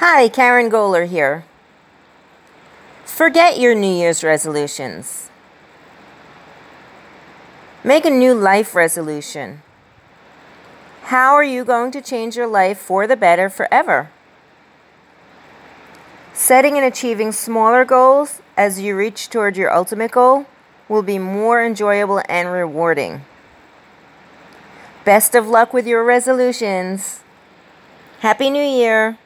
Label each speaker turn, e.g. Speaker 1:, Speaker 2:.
Speaker 1: Hi, Karen Goeller here. Forget your New Year's resolutions. Make a new life resolution. How are you going to change your life for the better forever? Setting and achieving smaller goals as you reach toward your ultimate goal will be more enjoyable and rewarding. Best of luck with your resolutions. Happy New Year!